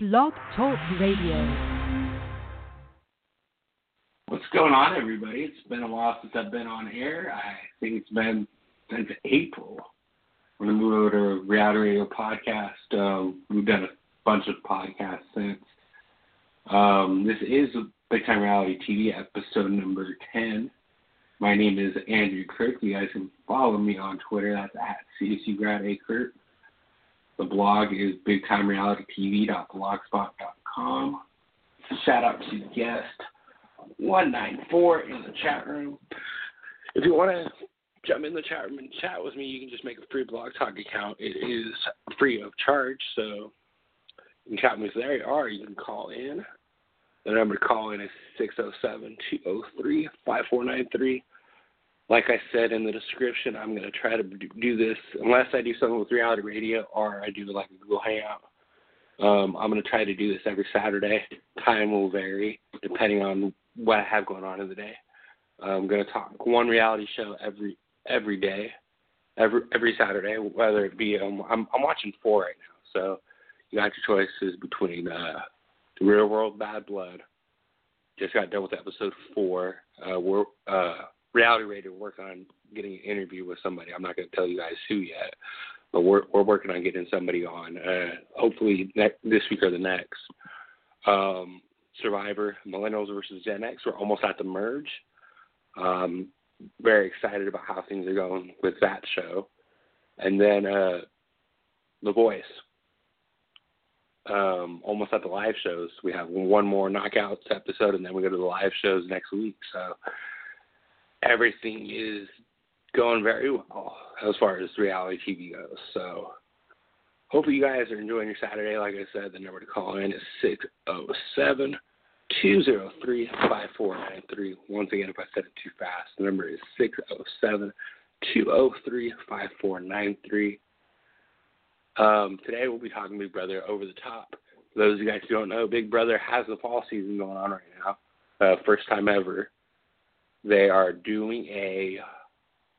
Blog Talk Radio. What's going on, everybody? It's been a while since I've been on air. I think it's been since April. We're going to move over to Reality Radio Podcast. Um, we've done a bunch of podcasts since. Um, this is Big Time Reality TV episode number 10. My name is Andrew Kirk. You guys can follow me on Twitter. That's at CSUGradAKirk. The blog is bigtimerealitytv.blogspot.com. Shout out to guest 194 in the chat room. If you want to jump in the chat room and chat with me, you can just make a free blog talk account. It is free of charge, so you can chat with me there, or you can call in. The number to call in is 607 203 5493 like I said in the description, I'm going to try to do this unless I do something with reality radio or I do like a Google Hangout. Um, I'm going to try to do this every Saturday. Time will vary depending on what I have going on in the day. I'm going to talk one reality show every every day, every every Saturday, whether it be um, I'm I'm watching four right now, so you got your choices between uh, the Real World Bad Blood. Just got done with episode four. Uh, we're uh, reality radio working on getting an interview with somebody. I'm not going to tell you guys who yet, but we're we're working on getting somebody on. Uh, hopefully next, this week or the next. Um, Survivor, Millennials versus Gen X. We're almost at the merge. Um, very excited about how things are going with that show, and then uh, The Voice. Um, almost at the live shows. We have one more knockouts episode, and then we go to the live shows next week. So everything is going very well as far as reality TV goes. So hopefully you guys are enjoying your Saturday. Like I said, the number to call in is 607 203 5493. Once again, if I said it too fast, the number is 607 203 5493. Um, today we'll be talking Big Brother over the top. For those of you guys who don't know, Big Brother has the fall season going on right now. Uh, first time ever. They are doing a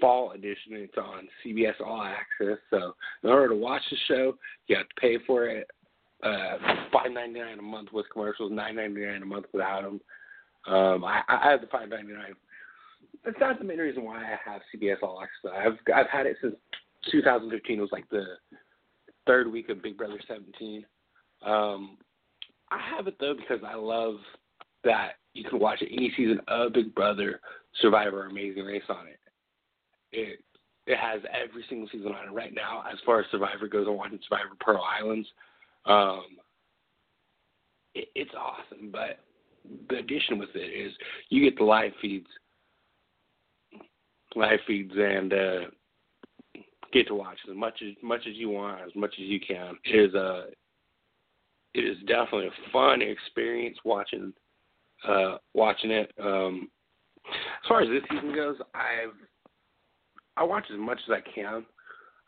fall edition. It's on CBS All Access. So in order to watch the show, you have to pay for it. Uh, five ninety nine a month with commercials, nine ninety nine a month without them. Um, I, I have the five ninety nine. That's not the main reason why I have CBS All Access. I've I've had it since 2015. It was like the third week of Big Brother 17. Um, I have it though because I love that you can watch any season of Big Brother, Survivor, Amazing Race on it. It it has every single season on it right now. As far as Survivor goes, I'm watching Survivor Pearl Islands. Um, it, it's awesome, but the addition with it is you get the live feeds, live feeds, and uh, get to watch as much as much as you want, as much as you can. It is a it is definitely a fun experience watching uh, watching it. Um, as far as this season goes, I've I watch as much as I can.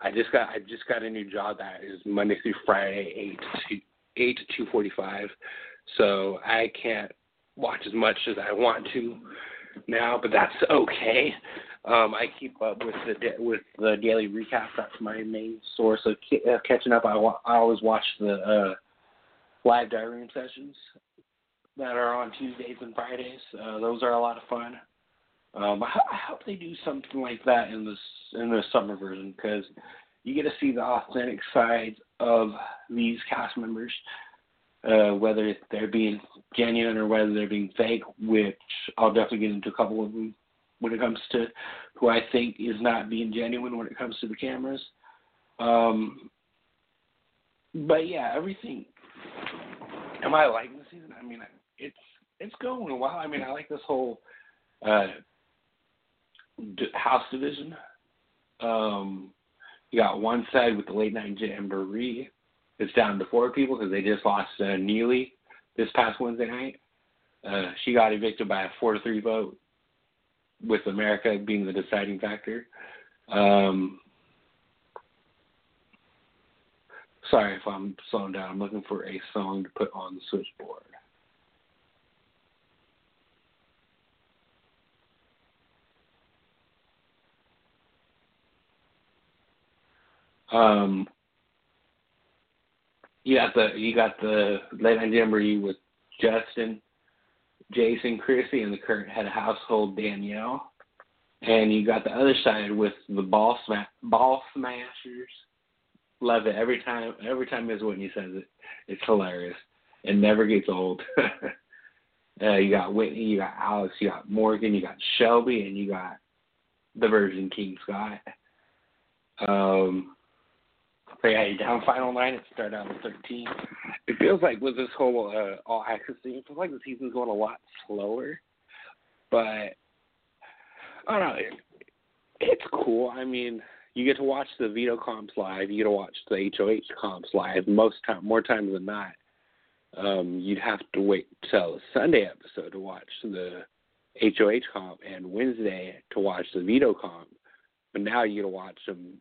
I just got I just got a new job that is Monday through Friday, eight to eight to two forty five. So I can't watch as much as I want to now, but that's okay. Um, I keep up with the with the daily recap. That's my main source of uh, catching up. I, I always watch the uh, live diary room sessions that are on Tuesdays and Fridays. Uh, those are a lot of fun. Um, I, I hope they do something like that in this in the summer version because you get to see the authentic sides of these cast members, uh, whether they're being genuine or whether they're being fake. Which I'll definitely get into a couple of them when it comes to who I think is not being genuine when it comes to the cameras. Um, but yeah, everything. Am I liking the season? I mean, it's it's going well. I mean, I like this whole uh, house division. Um, you got one side with the late night jamboree. It's down to four people because they just lost uh, Neeley this past Wednesday night. Uh, she got evicted by a four to three vote, with America being the deciding factor. Um, sorry if I'm slowing down. I'm looking for a song to put on the switchboard. Um, you got the you got the late night jamboree with Justin, Jason, Kryssie, and the current head of household Danielle, and you got the other side with the ball sma- ball smashers. Love it every time. Every time Ms. Whitney says it, it's hilarious. It never gets old. uh, you got Whitney, you got Alex, you got Morgan, you got Shelby, and you got the Virgin King Scott. Um, yeah, you're down final nine. It started out with 13. It feels like with this whole uh, all access thing, it feels like the season's going a lot slower. But I don't know. It, it's cool. I mean, you get to watch the veto comps live. You get to watch the HOH comps live most time, more times than not. Um, you'd have to wait till Sunday episode to watch the HOH comp and Wednesday to watch the veto comp. But now you get to watch them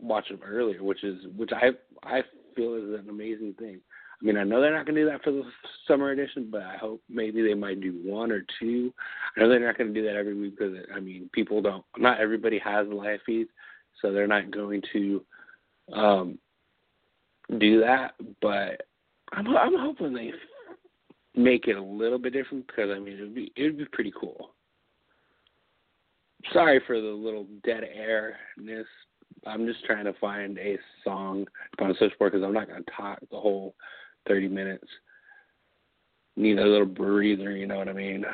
watch them earlier, which is which I I feel is an amazing thing. I mean, I know they're not going to do that for the summer edition, but I hope maybe they might do one or two. I know they're not going to do that every week because I mean, people don't. Not everybody has live feeds, so they're not going to um, do that. But I'm I'm hoping they make it a little bit different because I mean, it'd be it'd be pretty cool. Sorry for the little dead airness, I'm just trying to find a song on Switchboard because I'm not to talk the whole 30 minutes. Need a little breather, you know what I mean?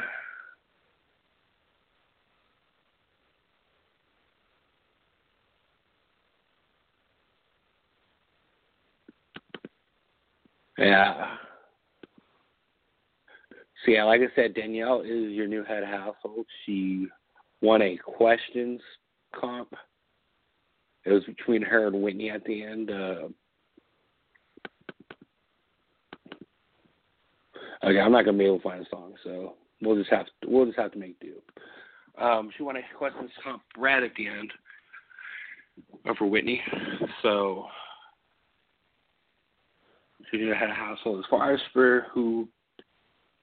Yeah. So yeah, like I said, Danielle is your new head household. She won a questions comp it was between her and Whitney at the end. Uh, okay, I'm not gonna be able to find a song, so we'll just have to we'll just have to make do. Um, she a questions comp right at the end for Whitney, so she had a household. As far as for who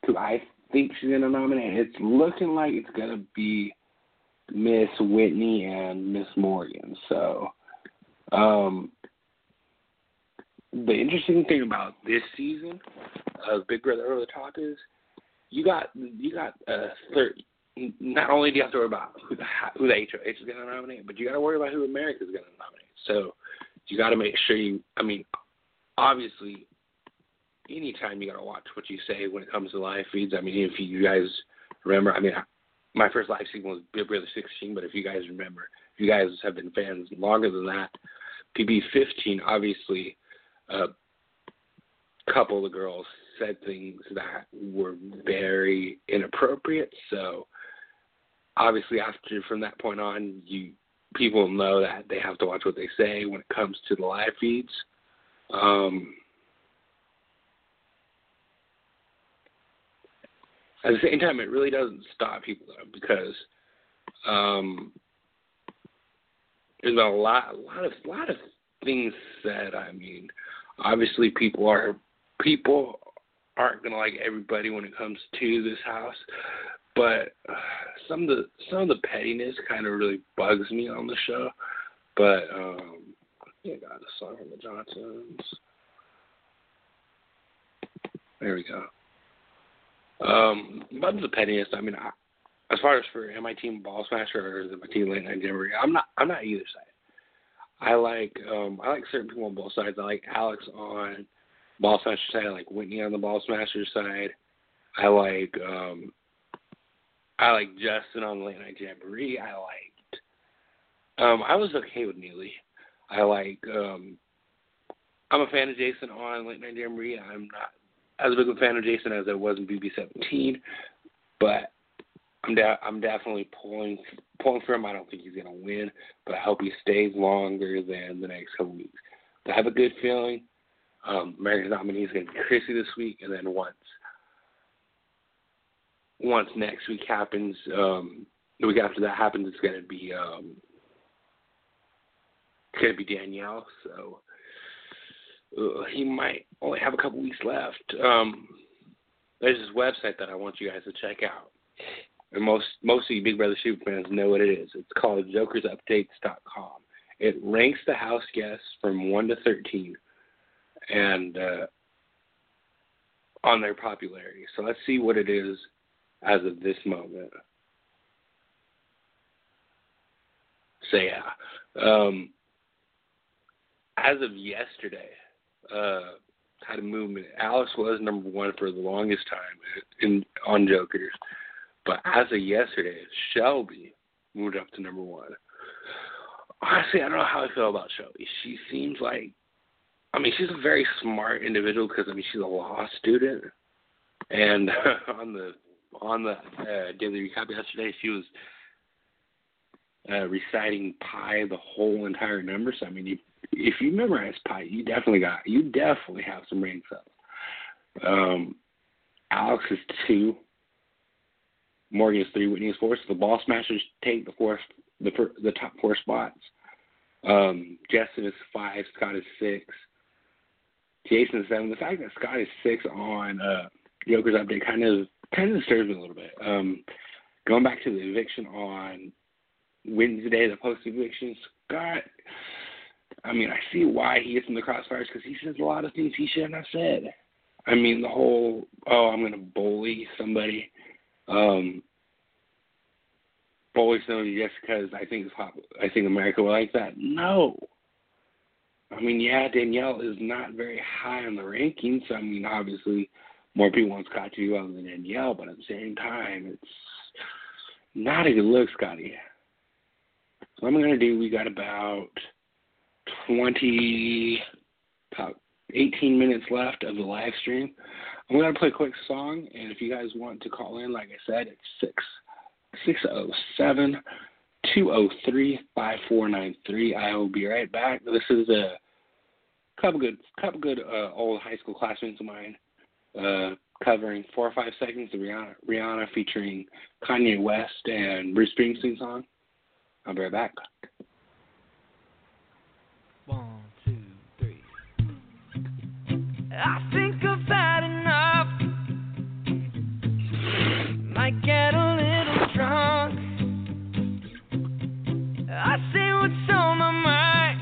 who I think she's gonna nominate, it's looking like it's gonna be Miss Whitney and Miss Morgan. So, um, the interesting thing about this season of Big Brother Over the Top is you got you got uh third. Not only do you have to worry about who the who the HOH is going to nominate, but you got to worry about who America is going to nominate. So you got to make sure you. I mean, obviously, anytime you got to watch what you say when it comes to live feeds. I mean, if you guys remember, I mean, my first live stream was Big Brother 16, but if you guys remember, if you guys have been fans longer than that, BB 15, obviously, a couple of girls said things that were very inappropriate. So, obviously, after from that point on, you people know that they have to watch what they say when it comes to the live feeds. Um, At the same time, it really doesn't stop people though, because um, there's been a lot, a lot of, lot of things said. I mean, obviously, people are people aren't gonna like everybody when it comes to this house, but uh, some of the some of the pettiness kind of really bugs me on the show. But um, I got a song from the Johnsons. There we go. Um, but the pettiest. I mean, I, as far as for am I team ball smasher or is it my team late night jamboree? I'm not. I'm not either side. I like um I like certain people on both sides. I like Alex on ball smasher side. I like Whitney on the ball smasher side. I like um I like Justin on late night jamboree. I liked um I was okay with Neeley. I like um I'm a fan of Jason on late night jamboree. I'm not as big a fan of Jason as I was in BB17, but I'm da- I'm definitely pulling pulling for him. I don't think he's gonna win, but I hope he stays longer than the next couple weeks. But I have a good feeling. Um, America's nominee is gonna be Kryssie this week, and then once once next week happens, um, the week after that happens, it's gonna be um, it's gonna be Danielle. So uh, he might only have a couple weeks left. Um, there's this website that I want you guys to check out. And most most of you Big Brother Super fans know what it is. It's called JokersUpdates.com. It ranks the house guests from one to thirteen and uh, on their popularity. So let's see what it is as of this moment. So yeah, um, as of yesterday, uh, had a movement. Alex was number one for the longest time in on Jokers, but as of yesterday, Shelby moved up to number one. Honestly, I don't know how I feel about Shelby. She seems like, I mean, she's a very smart individual because I mean she's a law student, and on the on the uh, daily recap yesterday, she was uh, reciting pi the whole entire number. So I mean, if you memorize pi, you definitely got you definitely have some brain cells. Um, Alex is two. Morgan is three. Whitney is four. So the ball smashers take the fourth, the the top four spots. Um, Justin is five. Scott is six. Jason is seven. The fact that Scott is six on uh, Joker's update kind of kind of disturbs me a little bit. Um, going back to the eviction on Wednesday, the post eviction, Scott. I mean, I see why he gets in the crossfires because he says a lot of things he shouldn't have said. I mean, the whole oh, I'm going to bully somebody, um, bully somebody just because I think I think America will like that. No. I mean, yeah, Danielle is not very high on the rankings. So, I mean, obviously, more people want Scott to well than Danielle, but at the same time, it's not a good look, Scotty. So I'm to do, we got about 20, about 18 minutes left of the live stream. I'm to play a quick song, and if you guys want to call in, like I said, it's 6 607 203 5493. I will be right back. This is a couple good, couple good uh, old high school classmates of mine uh, covering four or five seconds of Rihanna, Rihanna featuring Kanye West and Bruce Springsteen song. I'll be right back. One, two, three. I think I've had enough. Might get a little drunk. I say what's on my mind.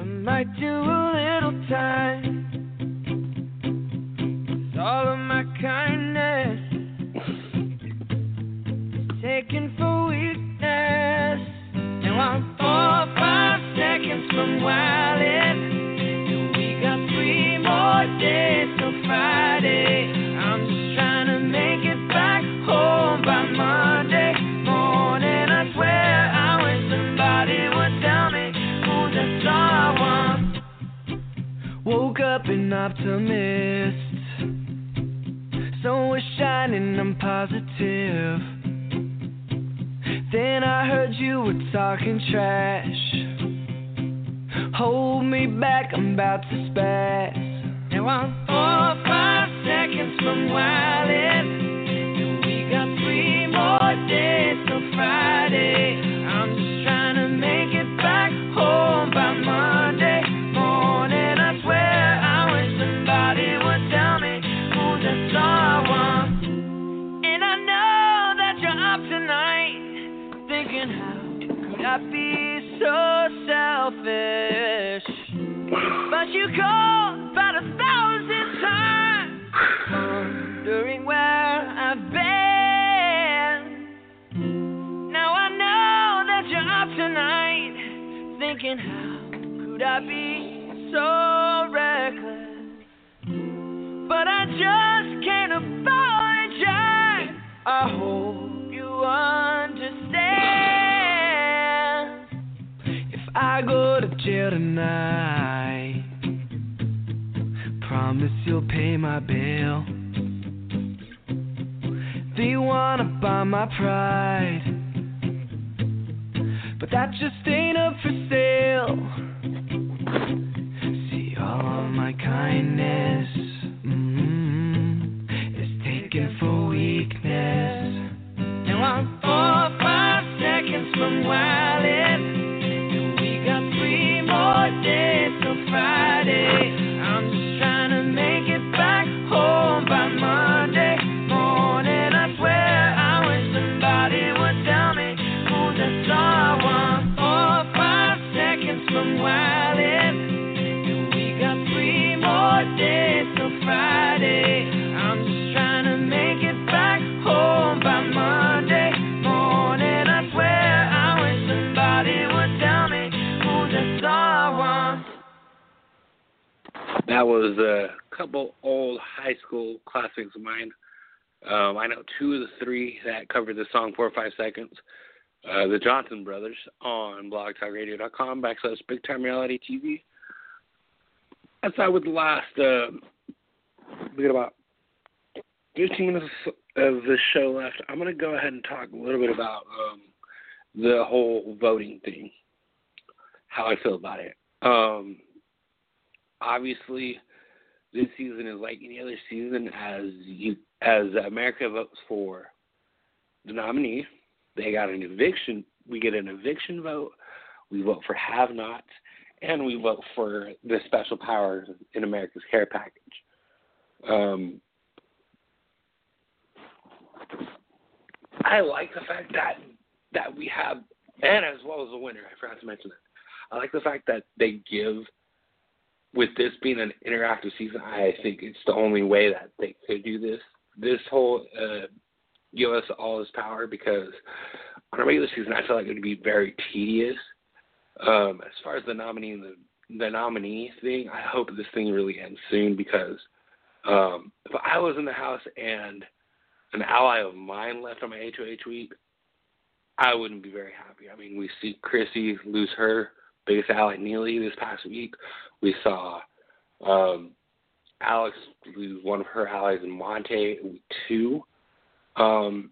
I might do a little time. all of my kindness taken for talking trash. Hold me back, I'm about to spaz. Now four, five seconds from wildin'. Wondering where I've been. Now I know that you're tonight, thinking how could I be so reckless? But I just can't apologize. I hope you understand. If I go to jail tonight, pay my bill. They wanna buy my pride, but that just ain't up for sale. See all of my kindness That was a couple old high school classics of mine. Um, I know two of the three that covered the song four or five seconds. Uh, the Johnson Brothers on blogtalkradio.com backslash Big Time Reality TV. That's out with the last. Uh, we got about 15 minutes of the show left. I'm going to go ahead and talk a little bit about um, the whole voting thing, how I feel about it. Um, obviously, this season is like any other season as you as America votes for the nominee. They got an eviction. We get an eviction vote. We vote for have-nots, and we vote for the special powers in America's care package. Um, I like the fact that that we have, and as well as the winner. I forgot to mention that. I like the fact that they give, with this being an interactive season. I think it's the only way that they could do this. This whole uh, give us all this power because on a regular season, I feel like it would be very tedious. Um, as far as the nominee the the nominee thing, I hope this thing really ends soon because um, if I was in the house and an ally of mine left on my HOH week, I wouldn't be very happy. I mean, we see Kryssie lose her biggest ally, Neeley, this past week. We saw um, Alex lose one of her allies in Monte two. Um,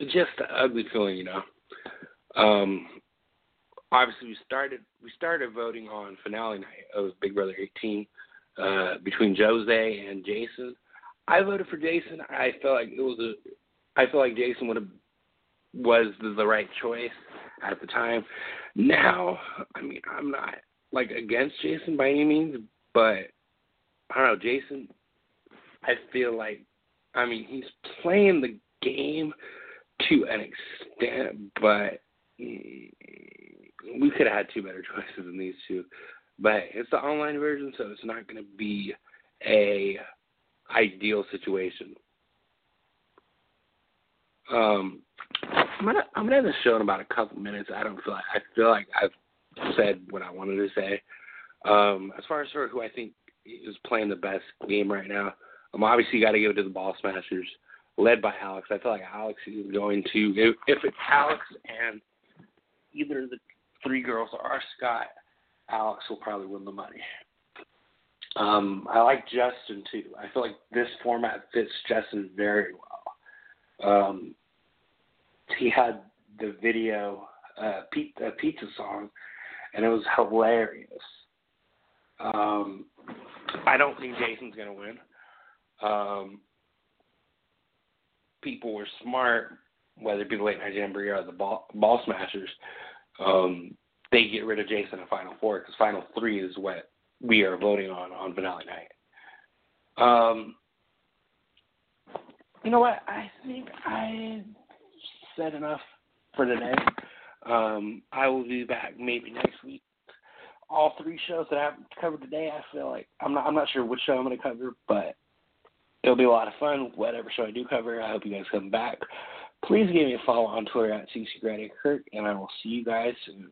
just an ugly feeling, you know. Um, obviously, we started we started voting on finale night of Big Brother 18 uh, between Jose and Jason. I voted for Jason. I felt like it was a. I feel like Jason would have was the, the right choice at the time. Now, I mean, I'm not like against Jason by any means, but I don't know, Jason. I feel like, I mean, he's playing the game to an extent, but we could have had two better choices than these two. But it's the online version, so it's not going to be a ideal situation. Um, I'm gonna I'm gonna end the show in about a couple minutes. I don't feel like I feel like I've said what I wanted to say. Um, as far as who I think is playing the best game right now, um, obviously you got to give it to the Ball Smashers, led by Alex. I feel like Alex is going to if, if it's Alex and either the three girls or Scott, Alex will probably win the money. Um, I like Justin too. I feel like this format fits Justin very well. Um, he had the video uh, pizza, pizza song, and it was hilarious. Um, I don't think Jason's gonna win. Um, people were smart, whether it be the late night jamboree or the ball, ball smashers. Um, they get rid of Jason in Final Four because Final Three is what we are voting on on finale night. Um, you know what? I think I said enough for today. Um, I will be back maybe next week. All three shows that I've covered today, I feel like I'm not I'm not sure which show I'm going to cover, but it'll be a lot of fun. Whatever show I do cover, I hope you guys come back. Please give me a follow on Twitter at CC Kirk, and I will see you guys soon.